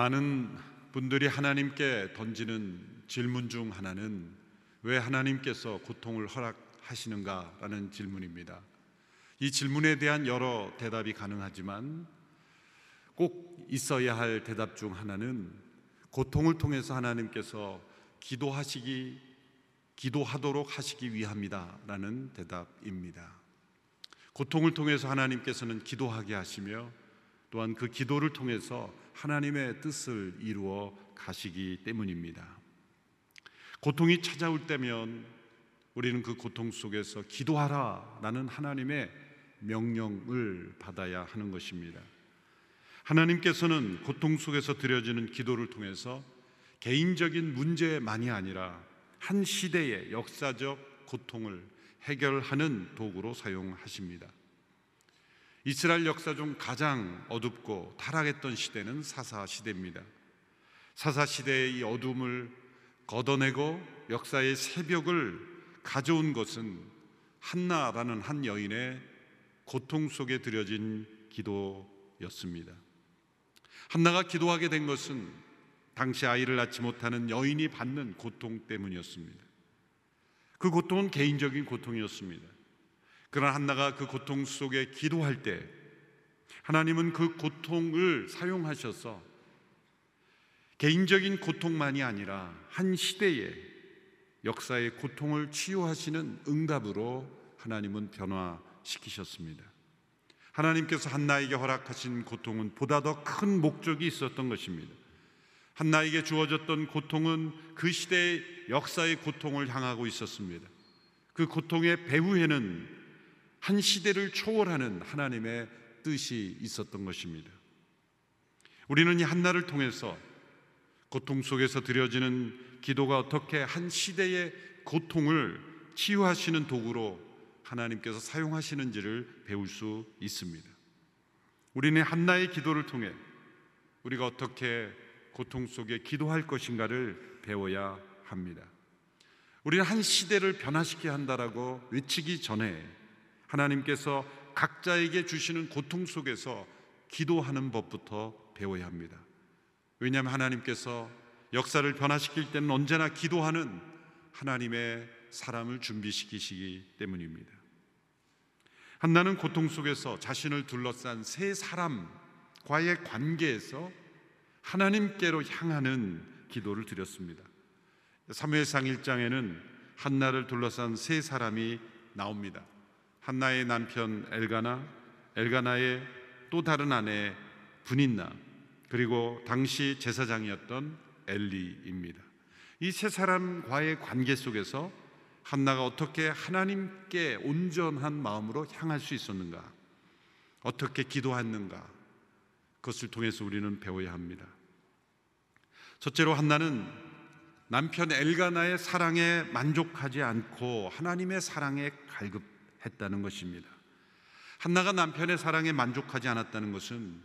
많은 분들이 하나님께 던지는 질문 중 하나는 왜 하나님께서 고통을 허락하시는가라는 질문입니다. 이 질문에 대한 여러 대답이 가능하지만 꼭 있어야 할 대답 중 하나는 고통을 통해서 하나님께서 기도하시기 기도하도록 하시기 위함이다라는 대답입니다. 고통을 통해서 하나님께서는 기도하게 하시며 또한 그 기도를 통해서 하나님의 뜻을 이루어 가시기 때문입니다. 고통이 찾아올 때면 우리는 그 고통 속에서 기도하라 라는 하나님의 명령을 받아야 하는 것입니다. 하나님께서는 고통 속에서 드려지는 기도를 통해서 개인적인 문제만이 아니라 한 시대의 역사적 고통을 해결하는 도구로 사용하십니다. 이스라엘 역사 중 가장 어둡고 타락했던 시대는 사사 시대입니다. 사사 시대의 이 어둠을 걷어내고 역사의 새벽을 가져온 것은 한나라는 한 여인의 고통 속에 들여진 기도였습니다. 한나가 기도하게 된 것은 당시 아이를 낳지 못하는 여인이 받는 고통 때문이었습니다. 그 고통은 개인적인 고통이었습니다. 그러나 한나가 그 고통 속에 기도할 때 하나님은 그 고통을 사용하셔서 개인적인 고통만이 아니라 한 시대의 역사의 고통을 치유하시는 응답으로 하나님은 변화시키셨습니다. 하나님께서 한나에게 허락하신 고통은 보다 더 큰 목적이 있었던 것입니다. 한나에게 주어졌던 고통은 그 시대의 역사의 고통을 향하고 있었습니다. 그 고통의 배후에는 한 시대를 초월하는 하나님의 뜻이 있었던 것입니다. 우리는 이 한나를 통해서 고통 속에서 드려지는 기도가 어떻게 한 시대의 고통을 치유하시는 도구로 하나님께서 사용하시는지를 배울 수 있습니다. 우리는 한나의 기도를 통해 우리가 어떻게 고통 속에 기도할 것인가를 배워야 합니다. 우리는 한 시대를 변화시켜야 한다라고 외치기 전에 하나님께서 각자에게 주시는 고통 속에서 기도하는 법부터 배워야 합니다. 왜냐하면 하나님께서 역사를 변화시킬 때는 언제나 기도하는 하나님의 사람을 준비시키시기 때문입니다. 한나는 고통 속에서 자신을 둘러싼 세 사람과의 관계에서 하나님께로 향하는 기도를 드렸습니다. 사무엘상 1장에는 한나를 둘러싼 세 사람이 나옵니다. 한나의 남편 엘가나, 엘가나의 또 다른 아내 분인나, 그리고 당시 제사장이었던 엘리입니다. 이 세 사람과의 관계 속에서 한나가 어떻게 하나님께 온전한 마음으로 향할 수 있었는가? 어떻게 기도했는가? 그것을 통해서 우리는 배워야 합니다. 첫째로 한나는 남편 엘가나의 사랑에 만족하지 않고 하나님의 사랑에 갈급 했다는 것입니다. 한나가 남편의 사랑에 만족하지 않았다는 것은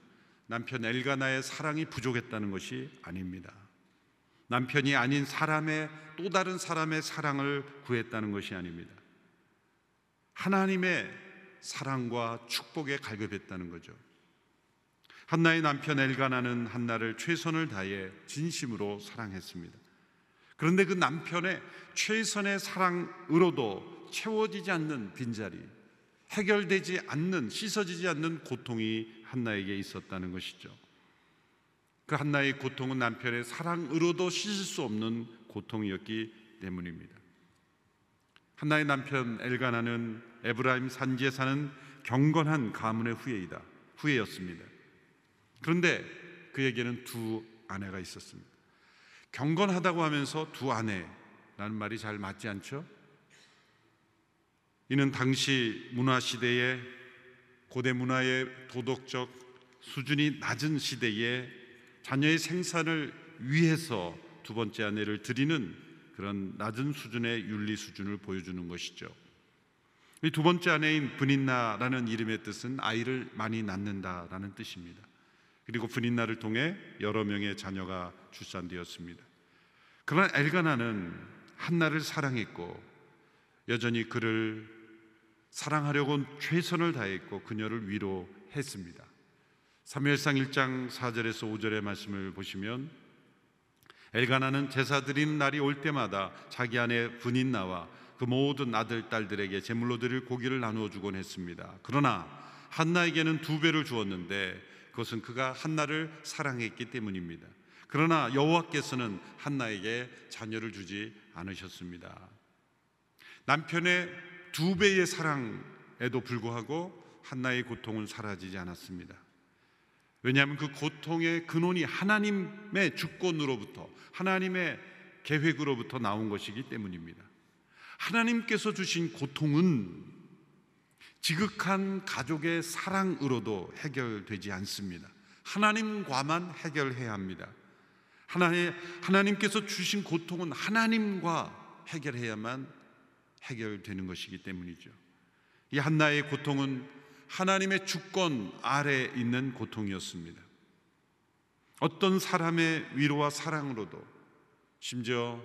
남편 엘가나의 사랑이 부족했다는 것이 아닙니다. 남편이 아닌 사람의 또 다른 사람의 사랑을 구했다는 것이 아닙니다. 하나님의 사랑과 축복에 갈급했다는 거죠. 한나의 남편 엘가나는 한나를 최선을 다해 진심으로 사랑했습니다. 그런데 그 남편의 최선의 사랑으로도 채워지지 않는 빈자리, 해결되지 않는, 씻어지지 않는 고통이 한나에게 있었다는 것이죠. 그 한나의 고통은 남편의 사랑으로도 씻을 수 없는 고통이었기 때문입니다. 한나의 남편 엘가나는 에브라임 산지에 사는 경건한 가문의 후예이다. 후예였습니다. 그런데 그에게는 두 아내가 있었습니다. 경건하다고 하면서 두 아내라는 말이 잘 맞지 않죠? 이는 당시 문화 시대에 고대 문화의 도덕적 수준이 낮은 시대에 자녀의 생산을 위해서 두 번째 아내를 드리는 그런 낮은 수준의 윤리 수준을 보여주는 것이죠. 이 두 번째 아내인 분인나라는 이름의 뜻은 아이를 많이 낳는다라는 뜻입니다. 그리고 분인나를 통해 여러 명의 자녀가 출산되었습니다. 그러나 엘가나는 한나를 사랑했고 여전히 그를 사랑하려고 최선을 다했고 그녀를 위로했습니다. 사무엘상 1장 4절에서 5절의 말씀을 보시면 엘가나는 제사 드리는 날이 올 때마다 자기 아내 분인 나와 그 모든 아들 딸들에게 제물로 드릴 고기를 나누어 주곤 했습니다. 그러나 한나에게는 두 배를 주었는데 그것은 그가 한나를 사랑했기 때문입니다. 그러나 여호와께서는 한나에게 자녀를 주지 않으셨습니다. 남편의 두 배의 사랑에도 불구하고 한나의 고통은 사라지지 않았습니다. 왜냐하면 그 고통의 근원이 하나님의 주권으로부터 하나님의 계획으로부터 나온 것이기 때문입니다. 하나님께서 주신 고통은 지극한 가족의 사랑으로도 해결되지 않습니다. 하나님과만 해결해야 합니다. 하나님, 하나님께서 주신 고통은 하나님과 해결해야만 해결되는 것이기 때문이죠. 이 한나의 고통은 하나님의 주권 아래 있는 고통이었습니다. 어떤 사람의 위로와 사랑으로도 심지어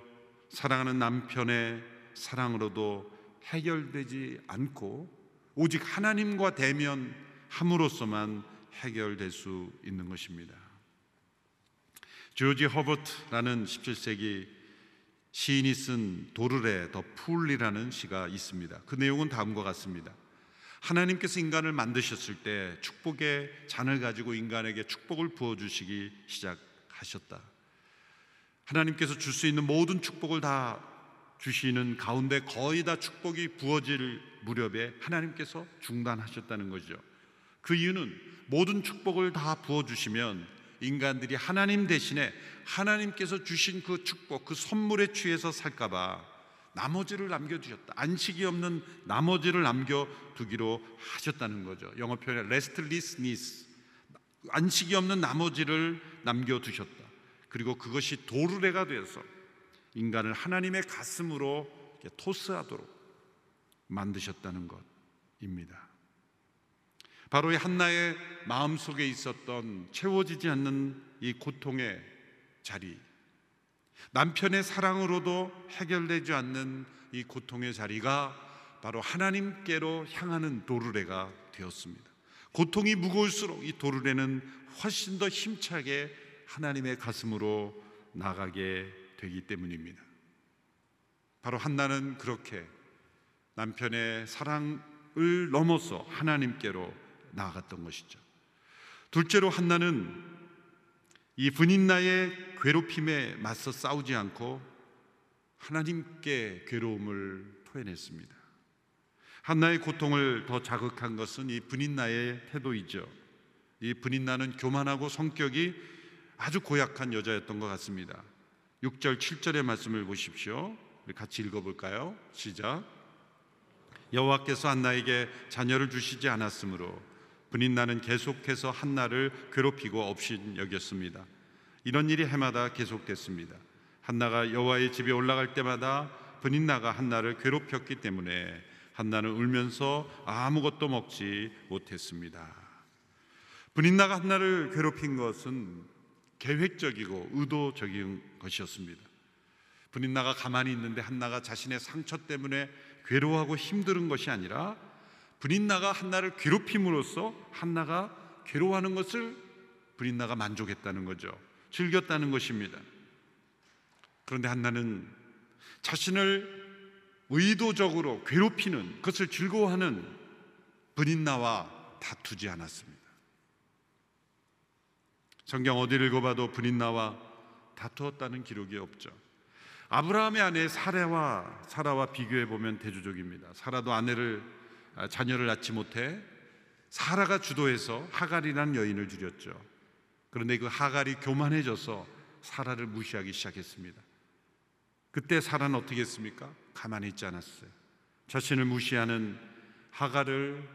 사랑하는 남편의 사랑으로도 해결되지 않고 오직 하나님과 대면 함으로써만 해결될 수 있는 것입니다. 조지 허버트라는 17세기 시인이 쓴 도르레 더 풀리라는 시가 있습니다. 그 내용은 다음과 같습니다. 하나님께서 인간을 만드셨을 때 축복의 잔을 가지고 인간에게 축복을 부어 주시기 시작하셨다. 하나님께서 줄 수 있는 모든 축복을 다 주시는 가운데 거의 다 축복이 부어질 무렵에 하나님께서 중단하셨다는 거죠. 그 이유는 모든 축복을 다 부어 주시면 인간들이 하나님 대신에 하나님께서 주신 그 축복, 그 선물에 취해서 살까봐 나머지를 남겨두셨다. 안식이 없는 나머지를 남겨두기로 하셨다는 거죠. 영어 표현에 restlessness. 안식이 없는 나머지를 남겨두셨다. 그리고 그것이 도르래가 되어서 인간을 하나님의 가슴으로 토스하도록 만드셨다는 것입니다. 바로 이 한나의 마음 속에 있었던 채워지지 않는 이 고통의 자리, 남편의 사랑으로도 해결되지 않는 이 고통의 자리가 바로 하나님께로 향하는 도르래가 되었습니다. 고통이 무거울수록 이 도르래는 훨씬 더 힘차게 하나님의 가슴으로 나가게 되기 때문입니다. 바로 한나는 그렇게 남편의 사랑을 넘어서 하나님께로 나아갔던 것이죠. 둘째로 한나는 이 분인나의 괴롭힘에 맞서 싸우지 않고 하나님께 괴로움을 토해냈습니다. 한나의 고통을 더 자극한 것은 이 분인나의 태도이죠. 이 분인나는 교만하고 성격이 아주 고약한 여자였던 것 같습니다. 6절, 7절의 말씀을 보십시오. 같이 읽어볼까요? 시작. 여호와께서 한나에게 자녀를 주시지 않았으므로 분인나는 계속해서 한나를 괴롭히고 업신 여겼습니다. 이런 일이 해마다 계속됐습니다. 한나가 여호와의 집에 올라갈 때마다 분인나가 한나를 괴롭혔기 때문에 한나는 울면서 아무것도 먹지 못했습니다. 분인나가 한나를 괴롭힌 것은 계획적이고 의도적인 것이었습니다. 분인나가 가만히 있는데 한나가 자신의 상처 때문에 괴로워하고 힘든 것이 아니라 분인나가 한나를 괴롭힘으로써 한나가 괴로워하는 것을 분인나가 만족했다는 거죠. 즐겼다는 것입니다. 그런데 한나는 자신을 의도적으로 괴롭히는 그것을 즐거워하는 분인나와 다투지 않았습니다. 성경 어디를 읽어봐도 분인나와 다투었다는 기록이 없죠. 아브라함의 아내 사라와 사라와 비교해 보면 대조적입니다. 사라도 아내를 아, 자녀를 낳지 못해 사라가 주도해서 하갈이라는 여인을 줄였죠. 그런데 그 하갈이 교만해져서 사라를 무시하기 시작했습니다. 그때 사라는 어떻게 했습니까? 가만히 있지 않았어요. 자신을 무시하는 하갈을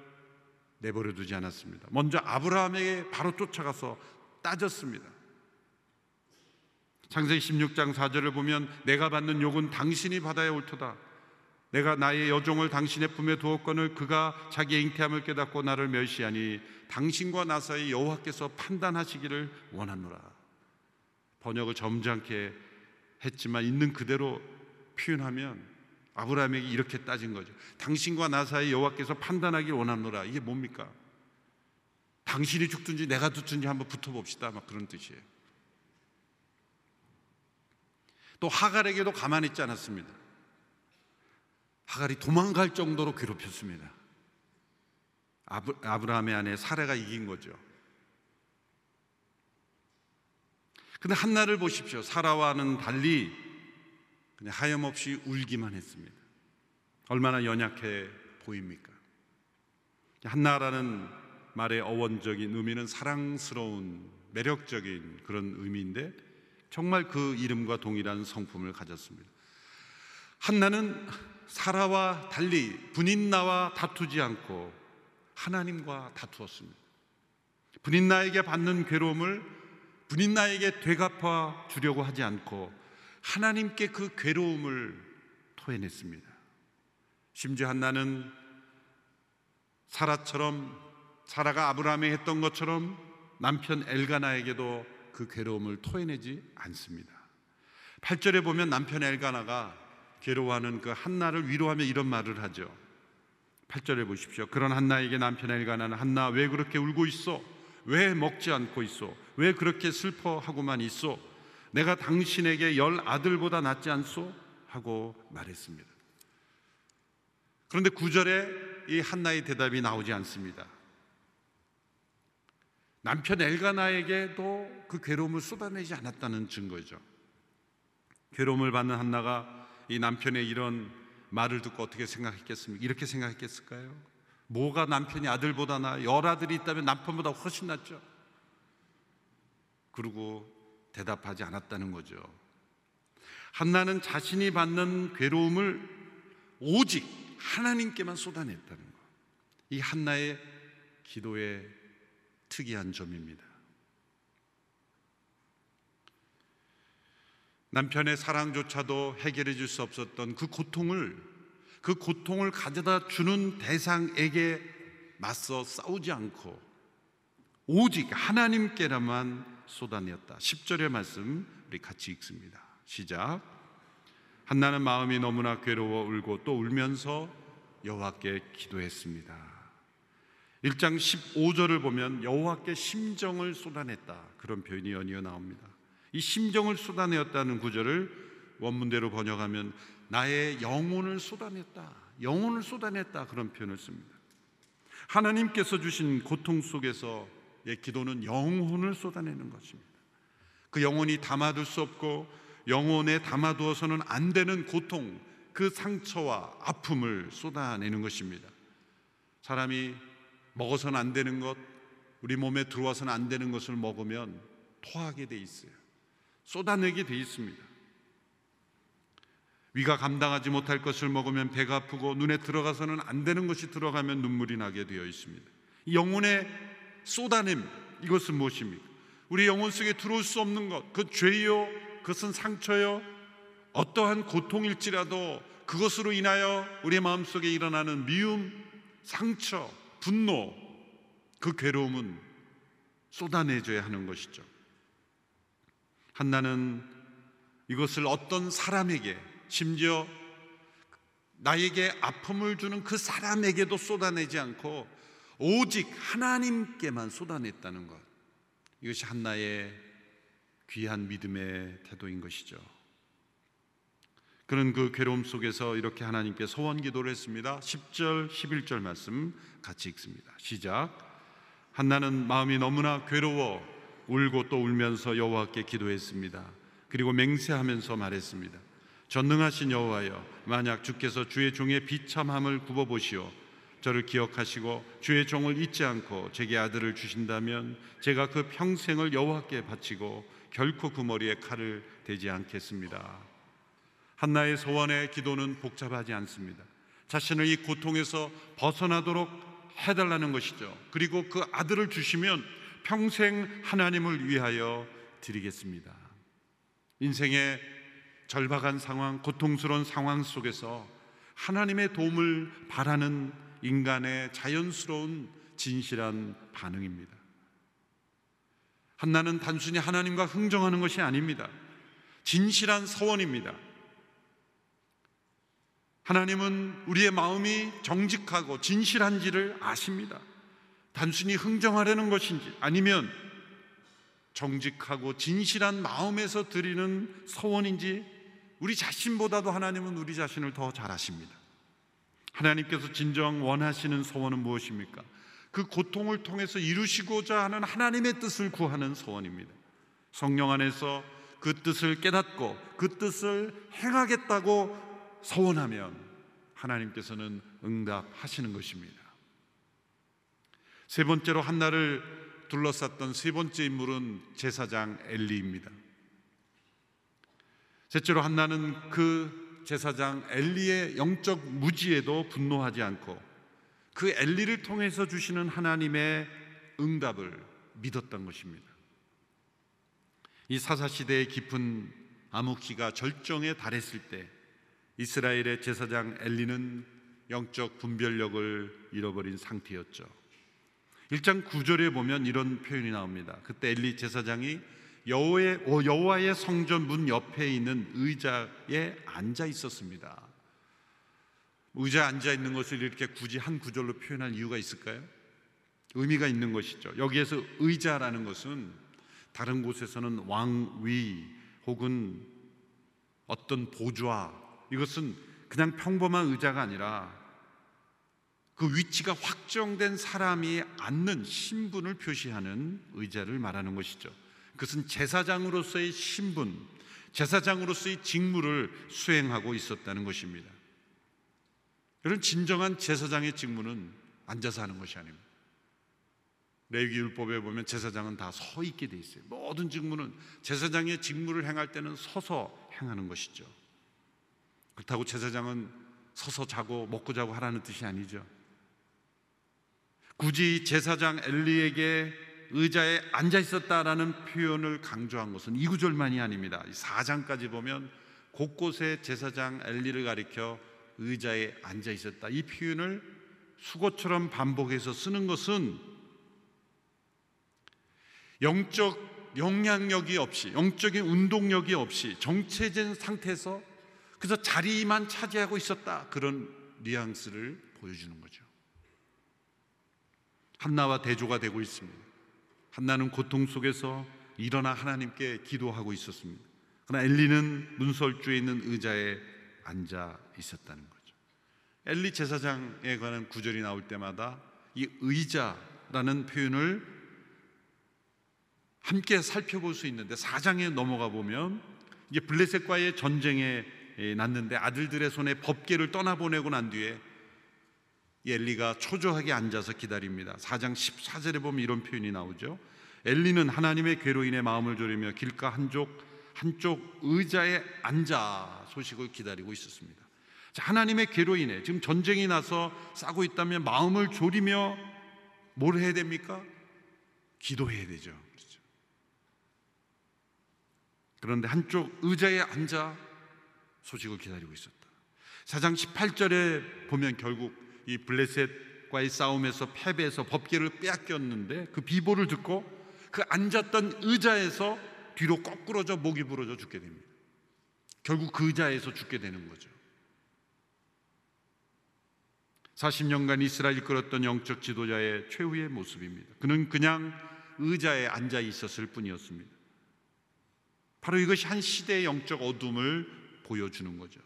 내버려 두지 않았습니다. 먼저 아브라함에게 바로 쫓아가서 따졌습니다. 창세기 16장 4절을 보면 내가 받는 욕은 당신이 받아야 옳도다. 내가 나의 여종을 당신의 품에 두었거늘 그가 자기의 잉태함을 깨닫고 나를 멸시하니 당신과 나 사이 여호와께서 판단하시기를 원하노라. 번역을 점잖게 했지만 있는 그대로 표현하면 아브라함에게 이렇게 따진 거죠. 당신과 나 사이 여호와께서 판단하기 원하노라. 이게 뭡니까? 당신이 죽든지 내가 죽든지 한번 붙어봅시다. 막 그런 뜻이에요. 또 하갈에게도 가만히 있지 않았습니다. 하갈이 도망갈 정도로 괴롭혔습니다. 아브, 아브라함의 아내 사례가 이긴 거죠. 근데 한나를 보십시오. 사라와는 달리 그냥 하염없이 울기만 했습니다. 얼마나 연약해 보입니까? 한나라는 말의 어원적인 의미는 사랑스러운 매력적인 그런 의미인데 정말 그 이름과 동일한 성품을 가졌습니다. 한나는 사라와 달리 분인나와 다투지 않고 하나님과 다투었습니다. 분인나에게 받는 괴로움을 분인나에게 되갚아 주려고 하지 않고 하나님께 그 괴로움을 토해냈습니다. 심지어 한나는 사라처럼 사라가 아브라함에 했던 것처럼 남편 엘가나에게도 그 괴로움을 토해내지 않습니다. 8절에 보면 남편 엘가나가 괴로워하는 그 한나를 위로하며 이런 말을 하죠. 8절에 보십시오. 그런 한나에게 남편 엘가나는 한나 왜 그렇게 울고 있어? 왜 먹지 않고 있어? 왜 그렇게 슬퍼하고만 있어? 내가 당신에게 열 아들보다 낫지 않소? 하고 말했습니다. 그런데 9절에 이 한나의 대답이 나오지 않습니다. 남편 엘가나에게도 그 괴로움을 쏟아내지 않았다는 증거죠. 괴로움을 받는 한나가 이 남편의 이런 말을 듣고 어떻게 생각했겠습니까? 이렇게 생각했겠을까요? 뭐가 남편이 아들보다 나? 열 아들이 있다면 남편보다 훨씬 낫죠. 그리고 대답하지 않았다는 거죠. 한나는 자신이 받는 괴로움을 오직 하나님께만 쏟아냈다는 것. 이 한나의 기도의 특이한 점입니다. 남편의 사랑조차도 해결해 줄 수 없었던 그 고통을 그 고통을 가져다 주는 대상에게 맞서 싸우지 않고 오직 하나님께라만 쏟아내었다. 10절의 말씀 우리 같이 읽습니다. 시작. 한나는 마음이 너무나 괴로워 울고 또 울면서 여호와께 기도했습니다. 1장 15절을 보면 여호와께 심정을 쏟아냈다. 그런 표현이 연이어 나옵니다. 이 심정을 쏟아내었다는 구절을 원문대로 번역하면 나의 영혼을 쏟아냈다. 영혼을 쏟아냈다. 그런 표현을 씁니다. 하나님께서 주신 고통 속에서 의 기도는 영혼을 쏟아내는 것입니다. 그 영혼이 담아둘 수 없고 영혼에 담아두어서는 안 되는 고통, 그 상처와 아픔을 쏟아내는 것입니다. 사람이 먹어서는 안 되는 것, 우리 몸에 들어와서는 안 되는 것을 먹으면 토하게 돼 있어요. 쏟아내게 돼 있습니다. 위가 감당하지 못할 것을 먹으면 배가 아프고 눈에 들어가서는 안 되는 것이 들어가면 눈물이 나게 되어 있습니다. 영혼의 쏟아냄 이것은 무엇입니까? 우리 영혼 속에 들어올 수 없는 것, 그 죄요, 그것은 상처요, 어떠한 고통일지라도 그것으로 인하여 우리 마음 속에 일어나는 미움, 상처, 분노, 그 괴로움은 쏟아내줘야 하는 것이죠. 한나는 이것을 어떤 사람에게 심지어 나에게 아픔을 주는 그 사람에게도 쏟아내지 않고 오직 하나님께만 쏟아냈다는 것. 이것이 한나의 귀한 믿음의 태도인 것이죠. 그런 그 괴로움 속에서 이렇게 하나님께 소원 기도를 했습니다. 10절, 11절 말씀 같이 읽습니다. 시작. 한나는 마음이 너무나 괴로워 울고 또 울면서 여호와께 기도했습니다. 그리고 맹세하면서 말했습니다. 전능하신 여호와여, 만약 주께서 주의 종의 비참함을 굽어 보시오. 저를 기억하시고 주의 종을 잊지 않고 제게 아들을 주신다면 제가 그 평생을 여호와께 바치고 결코 그 머리에 칼을 대지 않겠습니다. 한나의 소원의 기도는 복잡하지 않습니다. 자신을 이 고통에서 벗어나도록 해달라는 것이죠. 그리고 그 아들을 주시면 평생 하나님을 위하여 드리겠습니다. 인생의 절박한 상황, 고통스러운 상황 속에서 하나님의 도움을 바라는 인간의 자연스러운 진실한 반응입니다. 한나는 단순히 하나님과 흥정하는 것이 아닙니다. 진실한 서원입니다. 하나님은 우리의 마음이 정직하고 진실한지를 아십니다. 단순히 흥정하려는 것인지 아니면 정직하고 진실한 마음에서 드리는 서원인지 우리 자신보다도 하나님은 우리 자신을 더 잘 아십니다. 하나님께서 진정 원하시는 소원은 무엇입니까? 그 고통을 통해서 이루시고자 하는 하나님의 뜻을 구하는 소원입니다. 성령 안에서 그 뜻을 깨닫고 그 뜻을 행하겠다고 소원하면 하나님께서는 응답하시는 것입니다. 세 번째로 한나를 둘러쌌던 세 번째 인물은 제사장 엘리입니다. 셋째로 한나는 그 제사장 엘리의 영적 무지에도 분노하지 않고 그 엘리를 통해서 주시는 하나님의 응답을 믿었던 것입니다. 이 사사 시대의 깊은 암흑기가 절정에 달했을 때 이스라엘의 제사장 엘리는 영적 분별력을 잃어버린 상태였죠. 1장 9절에 보면 이런 표현이 나옵니다. 그때 엘리 제사장이 여호와의, 여호와의 성전 문 옆에 있는 의자에 앉아 있었습니다. 의자에 앉아 있는 것을 이렇게 굳이 한 구절로 표현할 이유가 있을까요? 의미가 있는 것이죠. 여기에서 의자라는 것은 다른 곳에서는 왕위 혹은 어떤 보좌 이것은 그냥 평범한 의자가 아니라 그 위치가 확정된 사람이 앉는 신분을 표시하는 의자를 말하는 것이죠. 그것은 제사장으로서의 신분, 제사장으로서의 직무를 수행하고 있었다는 것입니다. 이런 진정한 제사장의 직무는 앉아서 하는 것이 아닙니다. 레위기 율법에 보면 제사장은 다 서 있게 돼 있어요. 모든 직무는 제사장의 직무를 행할 때는 서서 행하는 것이죠. 그렇다고 제사장은 서서 자고 먹고 자고 하라는 뜻이 아니죠. 굳이 제사장 엘리에게 의자에 앉아 있었다라는 표현을 강조한 것은 이 구절만이 아닙니다. 4장까지 보면 곳곳에 제사장 엘리를 가리켜 의자에 앉아 있었다. 이 표현을 수고처럼 반복해서 쓰는 것은 영적 영향력이 없이 영적인 운동력이 없이 정체된 상태에서 그래서 자리만 차지하고 있었다. 그런 뉘앙스를 보여주는 거죠. 한나와 대조가 되고 있습니다. 한나는 고통 속에서 일어나 하나님께 기도하고 있었습니다. 그러나 엘리는 문설주에 있는 의자에 앉아 있었다는 거죠. 엘리 제사장에 관한 구절이 나올 때마다 이 의자라는 표현을 함께 살펴볼 수 있는데 사장에 넘어가 보면 이게 블레셋과의 전쟁에 났는데 아들들의 손에 법계를 떠나보내고 난 뒤에 엘리가 초조하게 앉아서 기다립니다. 4장 14절에 보면 이런 표현이 나오죠. 엘리는 하나님의 괴로 인해 마음을 졸이며 길가 한쪽 한쪽 의자에 앉아 소식을 기다리고 있었습니다. 자, 하나님의 괴로 인해 지금 전쟁이 나서 싸고 있다면 마음을 졸이며 뭘 해야 됩니까? 기도해야 되죠. 그렇죠. 그런데 한쪽 의자에 앉아 소식을 기다리고 있었다. 4장 18절에 보면 결국 이 블레셋과의 싸움에서 패배해서 법계를 빼앗겼는데 그 비보를 듣고 그 앉았던 의자에서 뒤로 거꾸러져 목이 부러져 죽게 됩니다. 결국 그 의자에서 죽게 되는 거죠. 40년간 이스라엘 끌었던 영적 지도자의 최후의 모습입니다. 그는 그냥 의자에 앉아 있었을 뿐이었습니다. 바로 이것이 한 시대의 영적 어둠을 보여주는 거죠.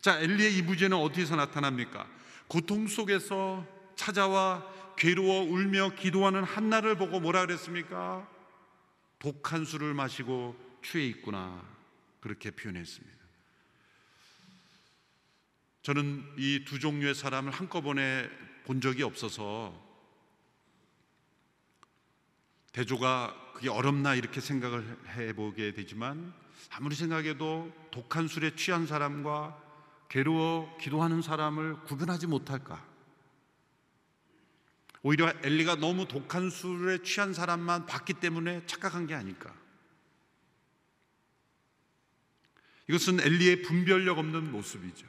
자, 엘리의 이 부재는 어디서 나타납니까? 고통 속에서 찾아와 괴로워 울며 기도하는 한나를 보고 뭐라 그랬습니까? 독한 술을 마시고 취해 있구나. 그렇게 표현했습니다. 저는 이 두 종류의 사람을 한꺼번에 본 적이 없어서 대조가 그게 어렵나 이렇게 생각을 해보게 되지만 아무리 생각해도 독한 술에 취한 사람과 괴로워 기도하는 사람을 구분하지 못할까? 오히려 엘리가 너무 독한 술에 취한 사람만 봤기 때문에 착각한 게 아닐까? 이것은 엘리의 분별력 없는 모습이죠.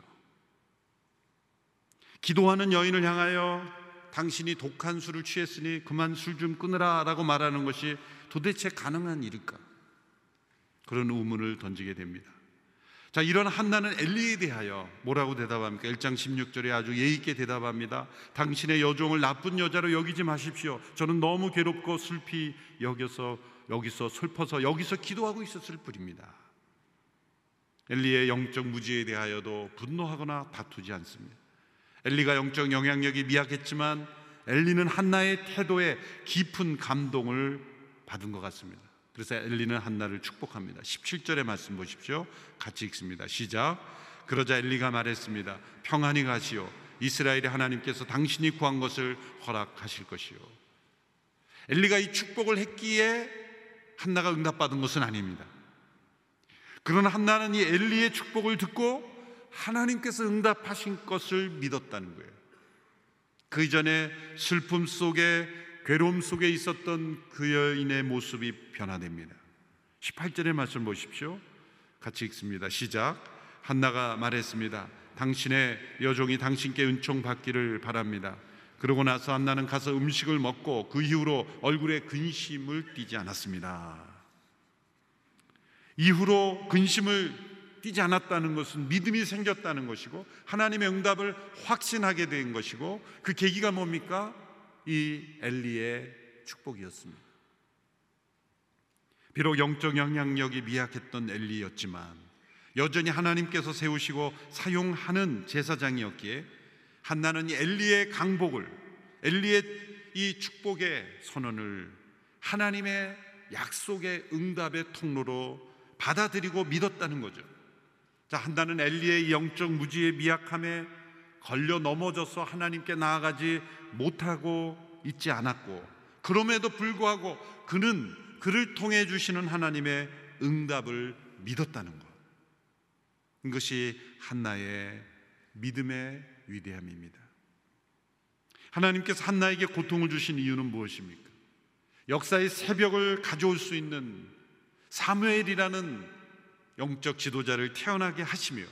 기도하는 여인을 향하여 당신이 독한 술을 취했으니 그만 술 좀 끊으라 라고 말하는 것이 도대체 가능한 일일까? 그런 의문을 던지게 됩니다. 자, 이런 한나는 엘리에 대하여 뭐라고 대답합니까? 1장 16절에 아주 예의 있게 대답합니다. 당신의 여종을 나쁜 여자로 여기지 마십시오. 저는 너무 괴롭고 슬피 여겨서 여기서 슬퍼서 여기서 기도하고 있었을 뿐입니다. 엘리의 영적 무지에 대하여도 분노하거나 다투지 않습니다. 엘리가 영적 영향력이 미약했지만 엘리는 한나의 태도에 깊은 감동을 받은 것 같습니다. 그래서 엘리는 한나를 축복합니다. 17절의 말씀 보십시오. 같이 읽습니다. 시작. 그러자 엘리가 말했습니다. 평안히 가시오. 이스라엘의 하나님께서 당신이 구한 것을 허락하실 것이요. 엘리가 이 축복을 했기에 한나가 응답받은 것은 아닙니다. 그러나 한나는 이 엘리의 축복을 듣고 하나님께서 응답하신 것을 믿었다는 거예요. 그 이전에 슬픔 속에 괴로움 속에 있었던 그 여인의 모습이 변화됩니다. 18절의 말씀 보십시오. 같이 읽습니다. 시작. 한나가 말했습니다. 당신의 여종이 당신께 은총 받기를 바랍니다. 그러고 나서 한나는 가서 음식을 먹고 그 이후로 얼굴에 근심을 띠지 않았습니다. 이후로 근심을 띠지 않았다는 것은 믿음이 생겼다는 것이고 하나님의 응답을 확신하게 된 것이고 그 계기가 뭡니까? 이 엘리의 축복이었습니다. 비록 영적 영향력이 미약했던 엘리였지만 여전히 하나님께서 세우시고 사용하는 제사장이었기에 한나는 이 엘리의 강복을 엘리의 이 축복의 선언을 하나님의 약속의 응답의 통로로 받아들이고 믿었다는 거죠. 자, 한나는 엘리의 영적 무지의 미약함에 걸려 넘어져서 하나님께 나아가지 못하고 있지 않았고 그럼에도 불구하고 그는 그를 통해 주시는 하나님의 응답을 믿었다는 것. 이것이 한나의 믿음의 위대함입니다. 하나님께서 한나에게 고통을 주신 이유는 무엇입니까? 역사의 새벽을 가져올 수 있는 사무엘이라는 영적 지도자를 태어나게 하시며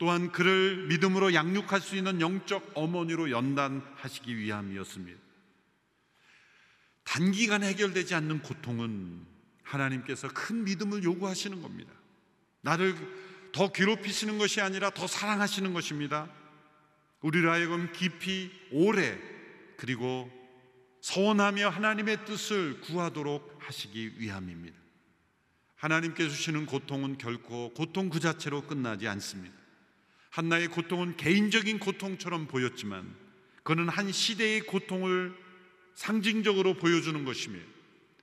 또한 그를 믿음으로 양육할 수 있는 영적 어머니로 연단하시기 위함이었습니다. 단기간 해결되지 않는 고통은 하나님께서 큰 믿음을 요구하시는 겁니다. 나를 더 괴롭히시는 것이 아니라 더 사랑하시는 것입니다. 우리를 하여금 깊이 오래 그리고 서원하며 하나님의 뜻을 구하도록 하시기 위함입니다. 하나님께 주시는 고통은 결코 고통 그 자체로 끝나지 않습니다. 한나의 고통은 개인적인 고통처럼 보였지만 그는 한 시대의 고통을 상징적으로 보여주는 것이며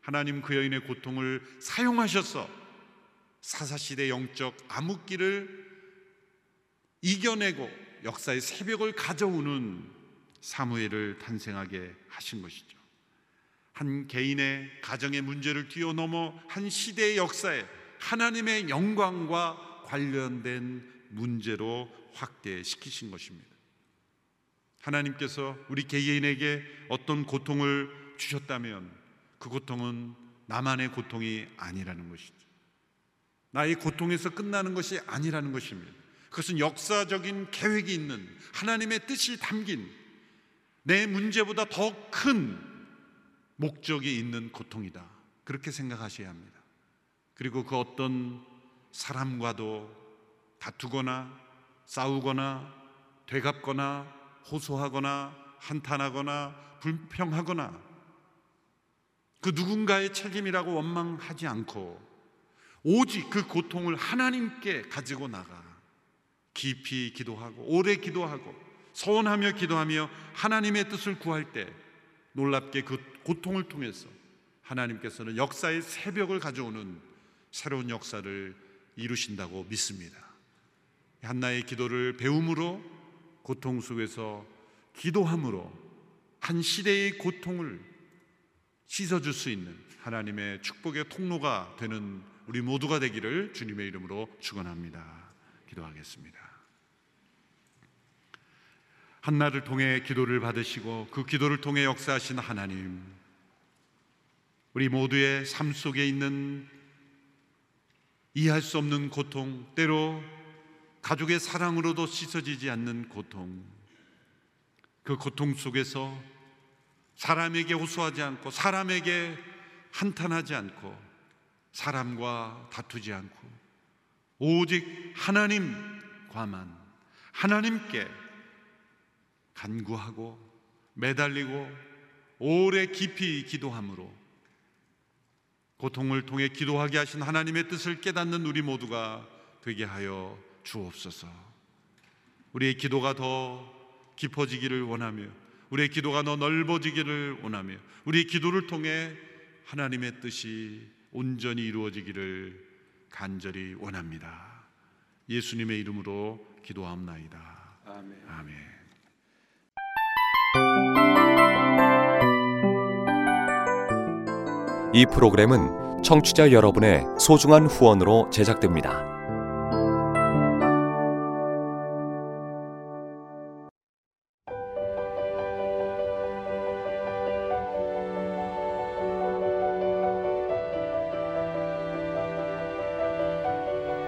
하나님 그 여인의 고통을 사용하셔서 사사시대 영적 암흑기를 이겨내고 역사의 새벽을 가져오는 사무엘을 탄생하게 하신 것이죠. 한 개인의 가정의 문제를 뛰어넘어 한 시대의 역사에 하나님의 영광과 관련된 문제로 확대시키신 것입니다. 하나님께서 우리 개인에게 어떤 고통을 주셨다면 그 고통은 나만의 고통이 아니라는 것이죠. 나의 고통에서 끝나는 것이 아니라는 것입니다. 그것은 역사적인 계획이 있는 하나님의 뜻이 담긴 내 문제보다 더 큰 목적이 있는 고통이다. 그렇게 생각하셔야 합니다. 그리고 그 어떤 사람과도 다투거나 싸우거나 되갚거나 호소하거나 한탄하거나 불평하거나 그 누군가의 책임이라고 원망하지 않고 오직 그 고통을 하나님께 가지고 나가 깊이 기도하고 오래 기도하고 소원하며 기도하며 하나님의 뜻을 구할 때 놀랍게 그 고통을 통해서 하나님께서는 역사의 새벽을 가져오는 새로운 역사를 이루신다고 믿습니다. 한나의 기도를 배움으로 고통 속에서 기도함으로 한 시대의 고통을 씻어줄 수 있는 하나님의 축복의 통로가 되는 우리 모두가 되기를 주님의 이름으로 축원합니다. 기도하겠습니다. 한나를 통해 기도를 받으시고 그 기도를 통해 역사하신 하나님, 우리 모두의 삶 속에 있는 이해할 수 없는 고통, 때로 가족의 사랑으로도 씻어지지 않는 고통, 그 고통 속에서 사람에게 호소하지 않고 사람에게 한탄하지 않고 사람과 다투지 않고 오직 하나님과만 하나님께 간구하고 매달리고 오래 깊이 기도함으로 고통을 통해 기도하게 하신 하나님의 뜻을 깨닫는 우리 모두가 되게 하여 주옵소서. 우리의 기도가 더 깊어지기를 원하며 우리의 기도가 더 넓어지기를 원하며 우리의 기도를 통해 하나님의 뜻이 온전히 이루어지기를 간절히 원합니다. 예수님의 이름으로 기도하옵나이다. 아멘. 아멘. 이 프로그램은 청취자 여러분의 소중한 후원으로 제작됩니다.